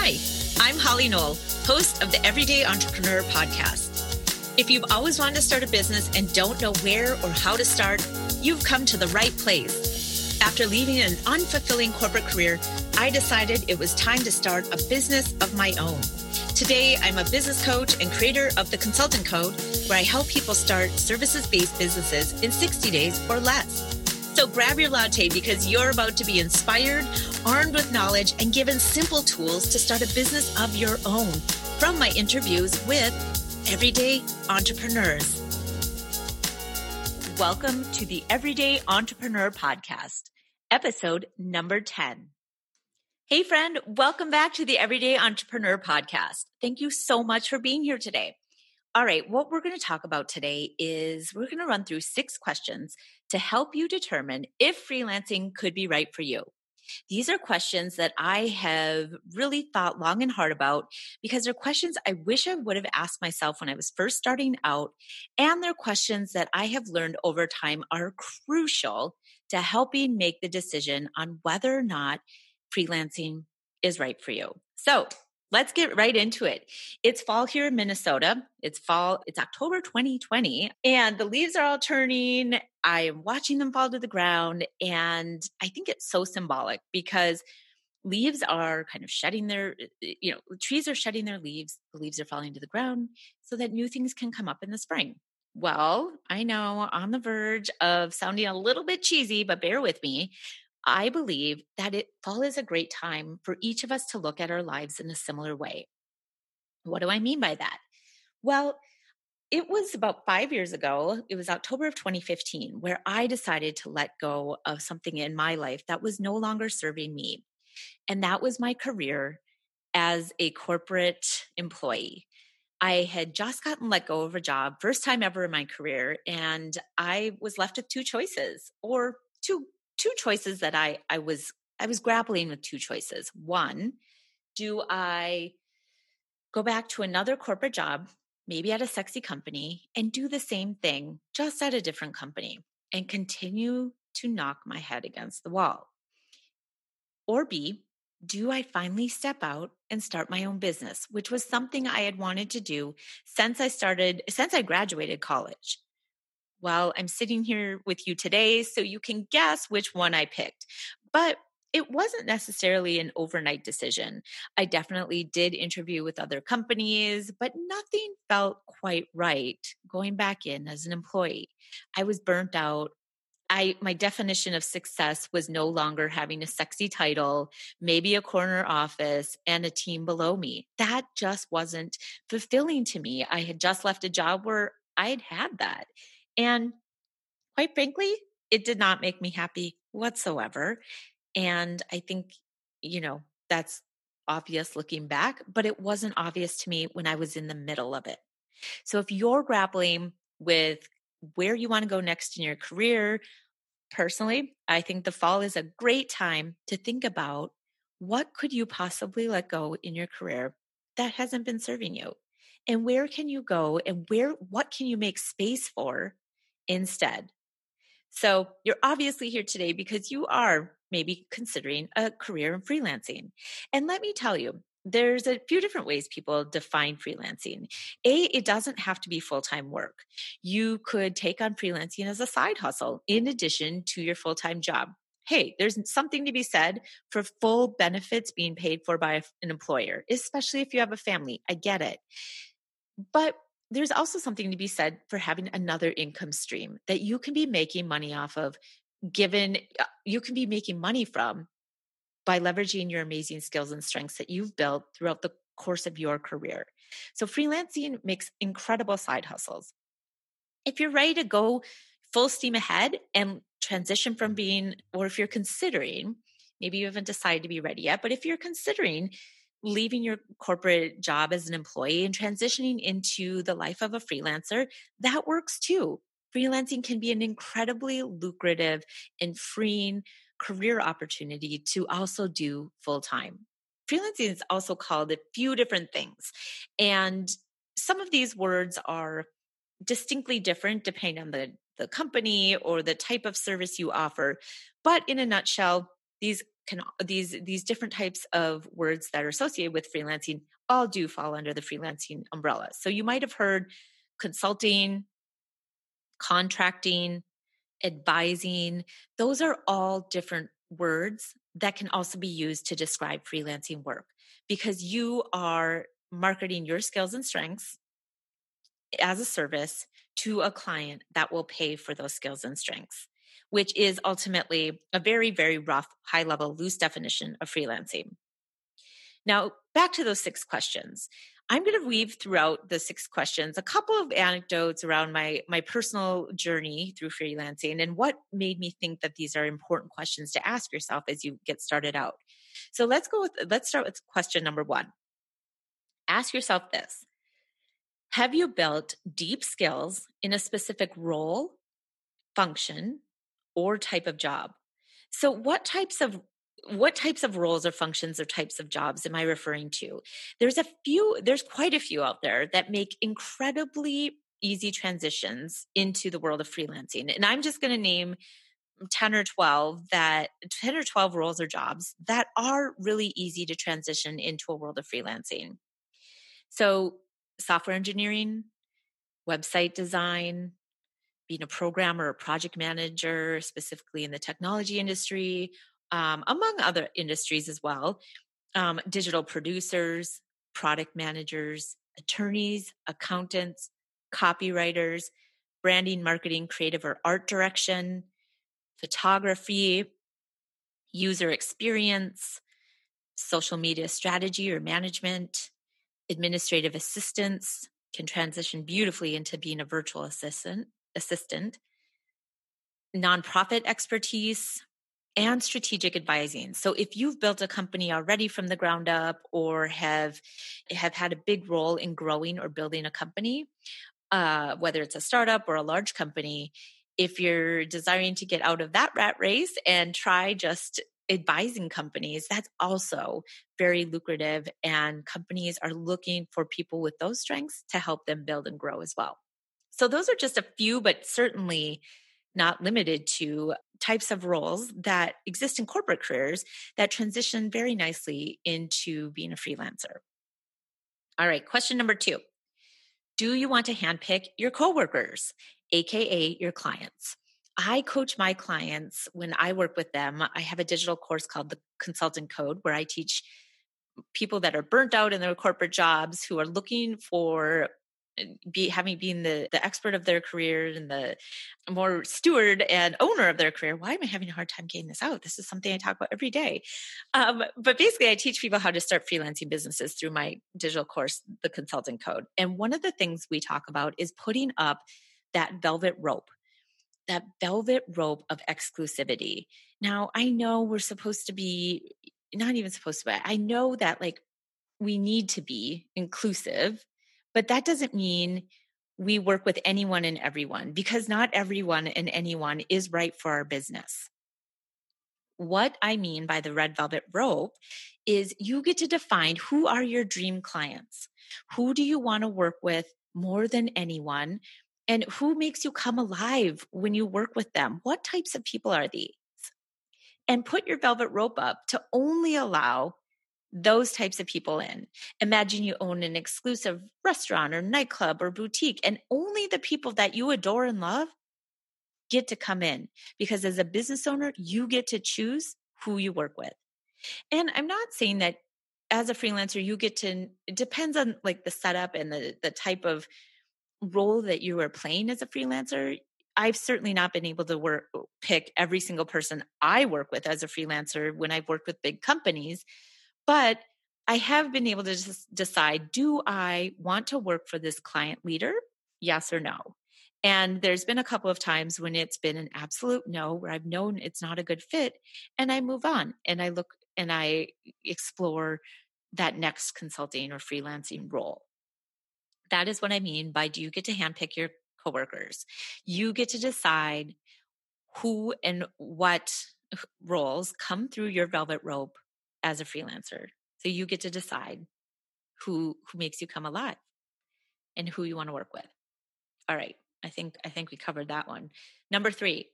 Hi, I'm Holly Knoll, host of the Everyday Entrepreneur podcast. If you've always wanted to start a business and don't know where or how to start, you've come to the right place. After leaving an unfulfilling corporate career, I decided it was time to start a business of my own. Today, I'm a business coach and creator of the Consultant Code, where I help people start services based businesses in 60 days or less. So grab your latte because you're about to be inspired, armed with knowledge, and given simple tools to start a business of your own from my interviews with everyday entrepreneurs. Welcome to the Everyday Entrepreneur Podcast, episode number 10. Hey, friend, welcome back to the Everyday Entrepreneur Podcast. Thank you so much for being here today. All right, what we're going to talk about today is we're going to run through six questions to help you determine if freelancing could be right for you. These are questions that I have really thought long and hard about because they're questions I wish I would have asked myself when I was first starting out. And they're questions that I have learned over time are crucial to helping make the decision on whether or not freelancing is right for you. So let's get right into it. It's fall here in Minnesota. It's fall, it's October 2020, and the leaves are all turning. I am watching them fall to the ground. And I think it's so symbolic because leaves are kind of shedding their, eh, eh, you know, trees are shedding their leaves. The leaves are falling to the ground so that new things can come up in the spring. Well, I know on the verge of sounding a little bit cheesy, but bear with me. I believe that it fall is a great time for each of us to look at our lives in a similar way. What do I mean by that? Well, it was about five years ago, it was October of 2015, where I decided to let go of something in my life that was no longer serving me. And that was my career as a corporate employee. I had just gotten let go of a job, first time ever in my career, and I was left with two choices or two two choices that I I was I was grappling with two choices. One, do I go back to another corporate job, maybe at a sexy company, and do the same thing just at a different company and continue to knock my head against the wall? Or B, do I finally step out and start my own business, which was something I had wanted to do since I started, since I graduated college? Well, I'm sitting here with you today, so you can guess which one I picked. But it wasn't necessarily an overnight decision. I definitely did interview with other companies, but nothing felt quite right going back in as an employee. I was burnt out. I my definition of success was no longer having a sexy title, maybe a corner office and a team below me. That just wasn't fulfilling to me. I had just left a job where I had had that. And quite frankly, it did not make me happy whatsoever. And I think, you know, that's obvious looking back, but it wasn't obvious to me when I was in the middle of it. So if you're grappling with where you want to go next in your career, personally, I think the fall is a great time to think about what could you possibly let go in your career that hasn't been serving you? And where can you go and where what can you make space for instead. So you're obviously here today because you are maybe considering a career in freelancing. And let me tell you, there's a few different ways people define freelancing. A, it doesn't have to be full time work. You could take on freelancing as a side hustle in addition to your full time job. Hey, there's something to be said for full benefits being paid for by an employer, especially if you have a family. I get it. But there's also something to be said for having another income stream that you can be making money off of given uh, you can be making money from by leveraging your amazing skills and strengths that you've built throughout the course of your career. So freelancing makes incredible side hustles. If you're ready to go full steam ahead and transition from being or if you're considering maybe you haven't decided to be ready yet, but if you're considering leaving your corporate job as an employee and transitioning into the life of a freelancer, that works too. Freelancing can be an incredibly lucrative and freeing career opportunity to also do full time. Freelancing is also called a few different things. And some of these words are distinctly different depending on the, the company or the type of service you offer. But in a nutshell, these can these these different types of words that are associated with freelancing all do fall under the freelancing umbrella. So you might have heard consulting, contracting, advising. Those are all different words that can also be used to describe freelancing work because you are marketing your skills and strengths as a service to a client that will pay for those skills and strengths, which is ultimately a very, very rough, high level, loose definition of freelancing. Now, back to those six questions. I'm going to weave throughout the six questions a couple of anecdotes around my my personal journey through freelancing and what made me think that these are important questions to ask yourself as you get started out. So let's go with let's start with question number 1. Ask yourself this. Have you built deep skills in a specific role, function, or type of job? So what types of what types of roles or functions or types of jobs am I referring to? There's a few, there's quite a few out there that make incredibly easy transitions into the world of freelancing. And I'm just going to name 10 or 12 that 10 or 12 roles or jobs that are really easy to transition into a world of freelancing. So, software engineering, website design, being a programmer or project manager, specifically in the technology industry, um, among other industries as well um, digital producers, product managers, attorneys, accountants, copywriters, branding, marketing, creative or art direction, photography, user experience, social media strategy or management, administrative assistance can transition beautifully into being a virtual assistant, assistant, nonprofit expertise, and strategic advising. So if you've built a company already from the ground up or have have had a big role in growing or building a company, uh, whether it's a startup or a large company, if you're desiring to get out of that rat race and try just advising companies, that's also very lucrative. And companies are looking for people with those strengths to help them build and grow as well. So those are just a few, but certainly not limited to types of roles that exist in corporate careers that transition very nicely into being a freelancer. All right, question number two Do you want to handpick your coworkers, AKA your clients? I coach my clients when I work with them. I have a digital course called the Consultant Code where I teach people that are burnt out in their corporate jobs who are looking for be having been the the expert of their career and the more steward and owner of their career why am i having a hard time getting this out? This is something i talk about every day. Um, but basically i teach people how to start freelancing businesses through my digital course the Consulting code. And one of the things we talk about is putting up that velvet rope that velvet rope of exclusivity. Now i know we're supposed to be not even supposed to be i know that like we need to be inclusive but that doesn't mean we work with anyone and everyone because not everyone and anyone is right for our business. What I mean by the red velvet rope is you get to define who are your dream clients. Who do you want to work with more than anyone? And who makes you come alive when you work with them? What types of people are these? And put your velvet rope up to only allow those types of people in. Imagine you own an exclusive restaurant or nightclub or boutique, and only the people that you adore and love get to come in because as a business owner, you get to choose who you work with. And I'm not saying that as a freelancer, you get to, it depends on like the setup and the, the type of role that you are playing as a freelancer. I've certainly not been able to work, pick every single person I work with as a freelancer when I've worked with big companies but I have been able to just decide do I want to work for this client leader? Yes or no? And there's been a couple of times when it's been an absolute no, where I've known it's not a good fit, and I move on and I look and I explore that next consulting or freelancing role. That is what I mean by do you get to handpick your coworkers? You get to decide who and what roles come through your velvet rope as a freelancer. So you get to decide who who makes you come alive and who you want to work with. All right. I think I think we covered that one. Number 3.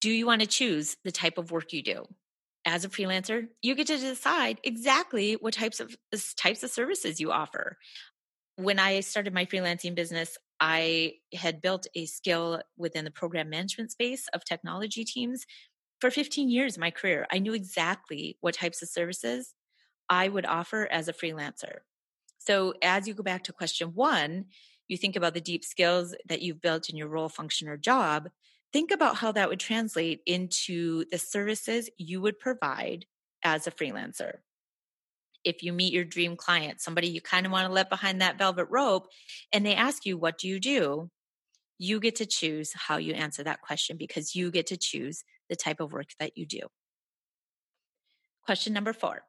Do you want to choose the type of work you do? as a freelancer, you get to decide exactly what types of types of services you offer. When I started my freelancing business, I had built a skill within the program management space of technology teams for 15 years my career. I knew exactly what types of services I would offer as a freelancer. So as you go back to question 1, you think about the deep skills that you've built in your role, function, or job think about how that would translate into the services you would provide as a freelancer. If you meet your dream client, somebody you kind of want to let behind that velvet rope, and they ask you, What do you do? You get to choose how you answer that question because you get to choose the type of work that you do. Question number four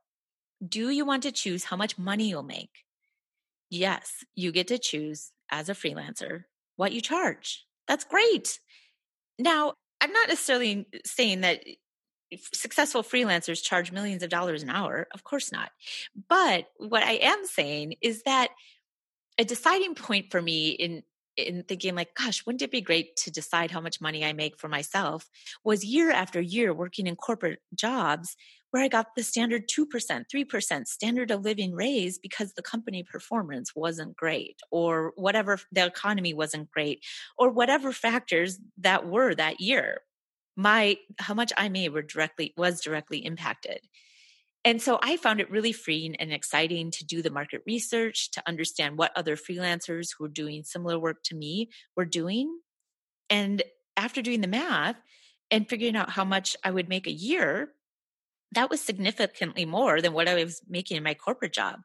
Do you want to choose how much money you'll make? Yes, you get to choose as a freelancer what you charge. That's great. Now, I'm not necessarily saying that successful freelancers charge millions of dollars an hour. Of course not. But what I am saying is that a deciding point for me in in thinking like gosh wouldn't it be great to decide how much money i make for myself was year after year working in corporate jobs where I got the standard 2%, 3% standard of living raise because the company performance wasn't great or whatever the economy wasn't great or whatever factors that were that year. My how much I made were directly was directly impacted. And so I found it really freeing and exciting to do the market research, to understand what other freelancers who were doing similar work to me were doing. And after doing the math and figuring out how much I would make a year, that was significantly more than what I was making in my corporate job.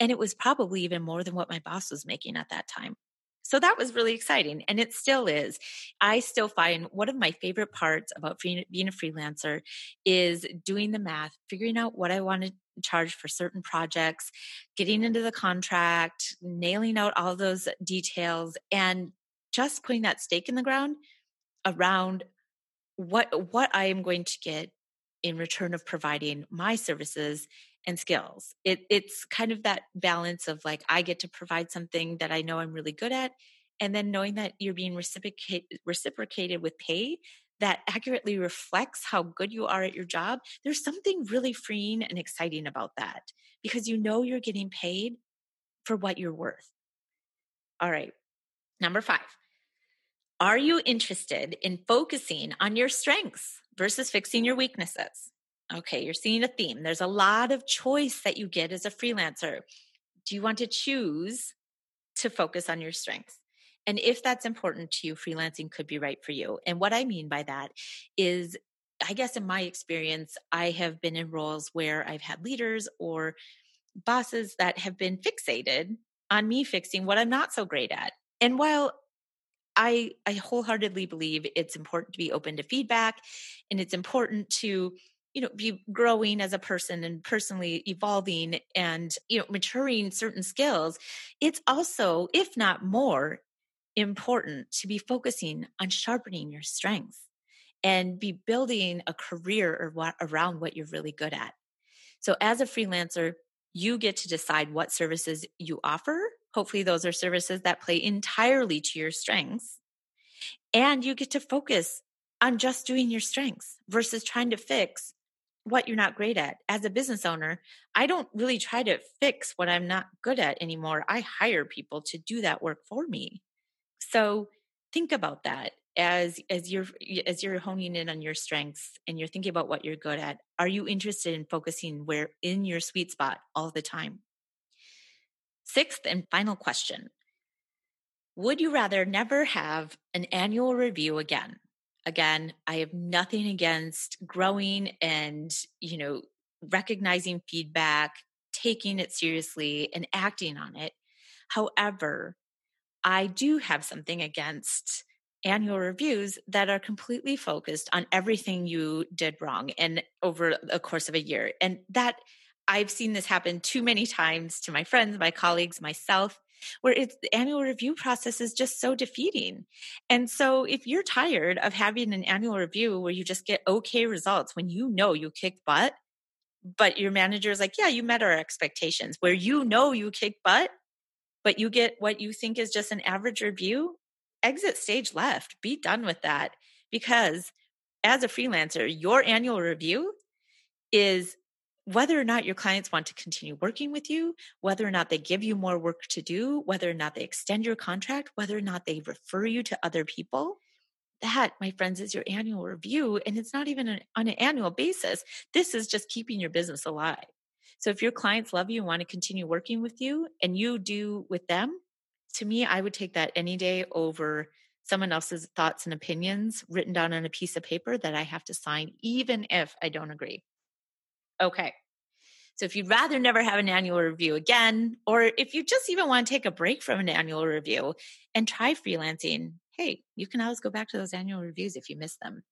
And it was probably even more than what my boss was making at that time. So that was really exciting. And it still is. I still find one of my favorite parts about being a freelancer is doing the math, figuring out what I want to charge for certain projects, getting into the contract, nailing out all those details, and just putting that stake in the ground around what what I am going to get in return of providing my services and skills. It, it's kind of that balance of like, I get to provide something that I know I'm really good at. And then knowing that you're being reciprocate, reciprocated with pay that accurately reflects how good you are at your job, there's something really freeing and exciting about that because you know you're getting paid for what you're worth. All right. Number five, are you interested in focusing on your strengths? versus fixing your weaknesses. Okay, you're seeing a theme. There's a lot of choice that you get as a freelancer. Do you want to choose to focus on your strengths? And if that's important to you, freelancing could be right for you. And what I mean by that is, I guess in my experience, I have been in roles where I've had leaders or bosses that have been fixated on me fixing what I'm not so great at. And while I I wholeheartedly believe it's important to be open to feedback and it's important to you know be growing as a person and personally evolving and you know maturing certain skills it's also if not more important to be focusing on sharpening your strengths and be building a career around what you're really good at so as a freelancer you get to decide what services you offer Hopefully, those are services that play entirely to your strengths. And you get to focus on just doing your strengths versus trying to fix what you're not great at. As a business owner, I don't really try to fix what I'm not good at anymore. I hire people to do that work for me. So think about that as as you're as you're honing in on your strengths and you're thinking about what you're good at. Are you interested in focusing where in your sweet spot all the time? Sixth and final question Would you rather never have an annual review again? Again, I have nothing against growing and, you know, recognizing feedback, taking it seriously, and acting on it. However, I do have something against annual reviews that are completely focused on everything you did wrong and over the course of a year. And that I've seen this happen too many times to my friends, my colleagues, myself, where it's the annual review process is just so defeating. And so if you're tired of having an annual review where you just get okay results when you know you kicked butt, but your manager is like, yeah, you met our expectations, where you know you kicked butt, but you get what you think is just an average review, exit stage left. Be done with that because as a freelancer, your annual review is whether or not your clients want to continue working with you, whether or not they give you more work to do, whether or not they extend your contract, whether or not they refer you to other people. That, my friends, is your annual review. And it's not even an, on an annual basis. This is just keeping your business alive. So if your clients love you and want to continue working with you and you do with them, to me, I would take that any day over someone else's thoughts and opinions written down on a piece of paper that I have to sign, even if I don't agree. Okay. So if you'd rather never have an annual review again, or if you just even want to take a break from an annual review and try freelancing, hey, you can always go back to those annual reviews if you miss them.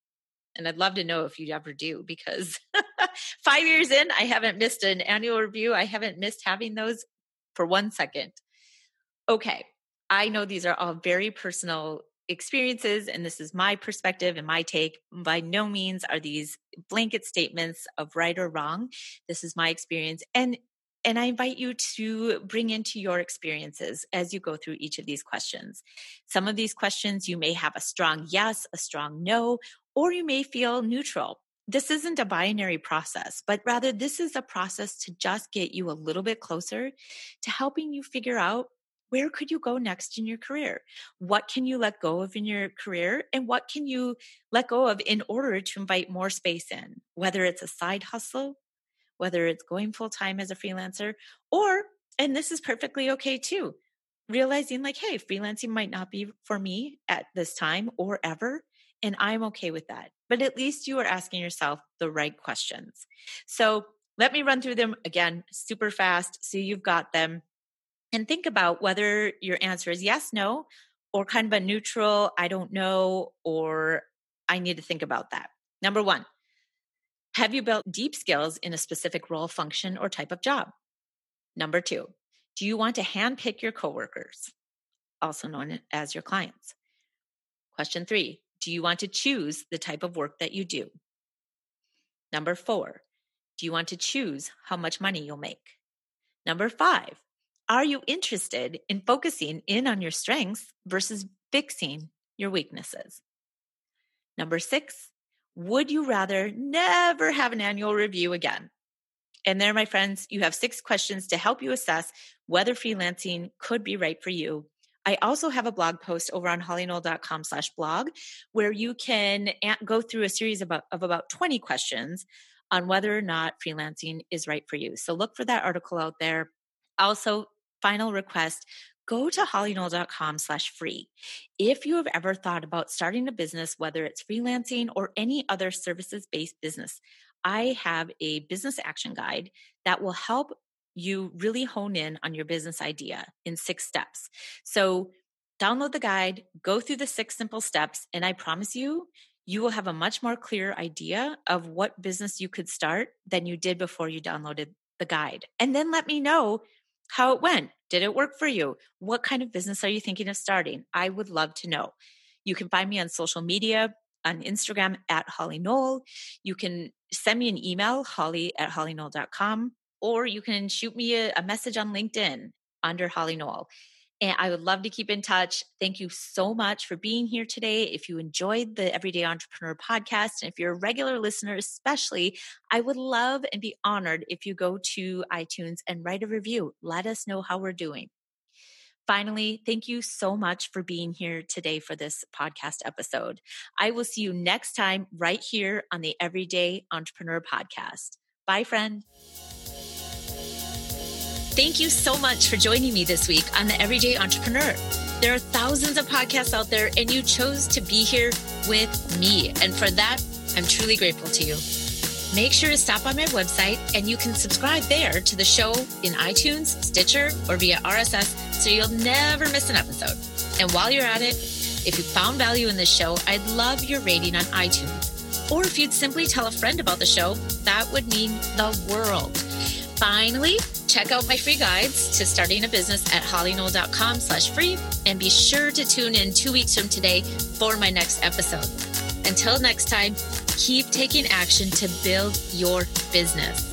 And I'd love to know if you ever do because five years in, I haven't missed an annual review. I haven't missed having those for one second. Okay. I know these are all very personal experiences and this is my perspective and my take by no means are these blanket statements of right or wrong this is my experience and and I invite you to bring into your experiences as you go through each of these questions. Some of these questions you may have a strong yes, a strong no, or you may feel neutral. This isn't a binary process, but rather this is a process to just get you a little bit closer to helping you figure out where could you go next in your career? What can you let go of in your career? And what can you let go of in order to invite more space in? Whether it's a side hustle, whether it's going full time as a freelancer, or, and this is perfectly okay too, realizing like, hey, freelancing might not be for me at this time or ever. And I'm okay with that. But at least you are asking yourself the right questions. So let me run through them again super fast so you've got them and think about whether your answer is yes, no, or kind of a neutral, I don't know, or I need to think about that. Number one, have you built deep skills in a specific role, function, or type of job? Number two, do you want to handpick your coworkers, also known as your clients? Question three, do you want to choose the type of work that you do? Number four, do you want to choose how much money you'll make? Number five, are you interested in focusing in on your strengths versus fixing your weaknesses? Number six, would you rather never have an annual review again? And there, my friends, you have six questions to help you assess whether freelancing could be right for you. I also have a blog post over on hollyknoll.com slash blog where you can go through a series of about 20 questions on whether or not freelancing is right for you. So look for that article out there. Also, final request, go to hollyknoll.com slash free. If you have ever thought about starting a business, whether it's freelancing or any other services based business, I have a business action guide that will help you really hone in on your business idea in six steps. So download the guide, go through the six simple steps, and I promise you, you will have a much more clear idea of what business you could start than you did before you downloaded the guide. And then let me know how it went. Did it work for you? What kind of business are you thinking of starting? I would love to know. You can find me on social media on Instagram at Holly Knoll. You can send me an email, holly at hollyknoll.com, or you can shoot me a, a message on LinkedIn under Holly Knoll. And I would love to keep in touch. Thank you so much for being here today. If you enjoyed the Everyday Entrepreneur podcast, and if you're a regular listener, especially, I would love and be honored if you go to iTunes and write a review. Let us know how we're doing. Finally, thank you so much for being here today for this podcast episode. I will see you next time right here on the Everyday Entrepreneur podcast. Bye, friend. Thank you so much for joining me this week on the Everyday Entrepreneur. There are thousands of podcasts out there, and you chose to be here with me. And for that, I'm truly grateful to you. Make sure to stop on my website and you can subscribe there to the show in iTunes, Stitcher, or via RSS so you'll never miss an episode. And while you're at it, if you found value in this show, I'd love your rating on iTunes. Or if you'd simply tell a friend about the show, that would mean the world. Finally, check out my free guides to starting a business at hollyknoll.com slash free and be sure to tune in two weeks from today for my next episode. Until next time, keep taking action to build your business.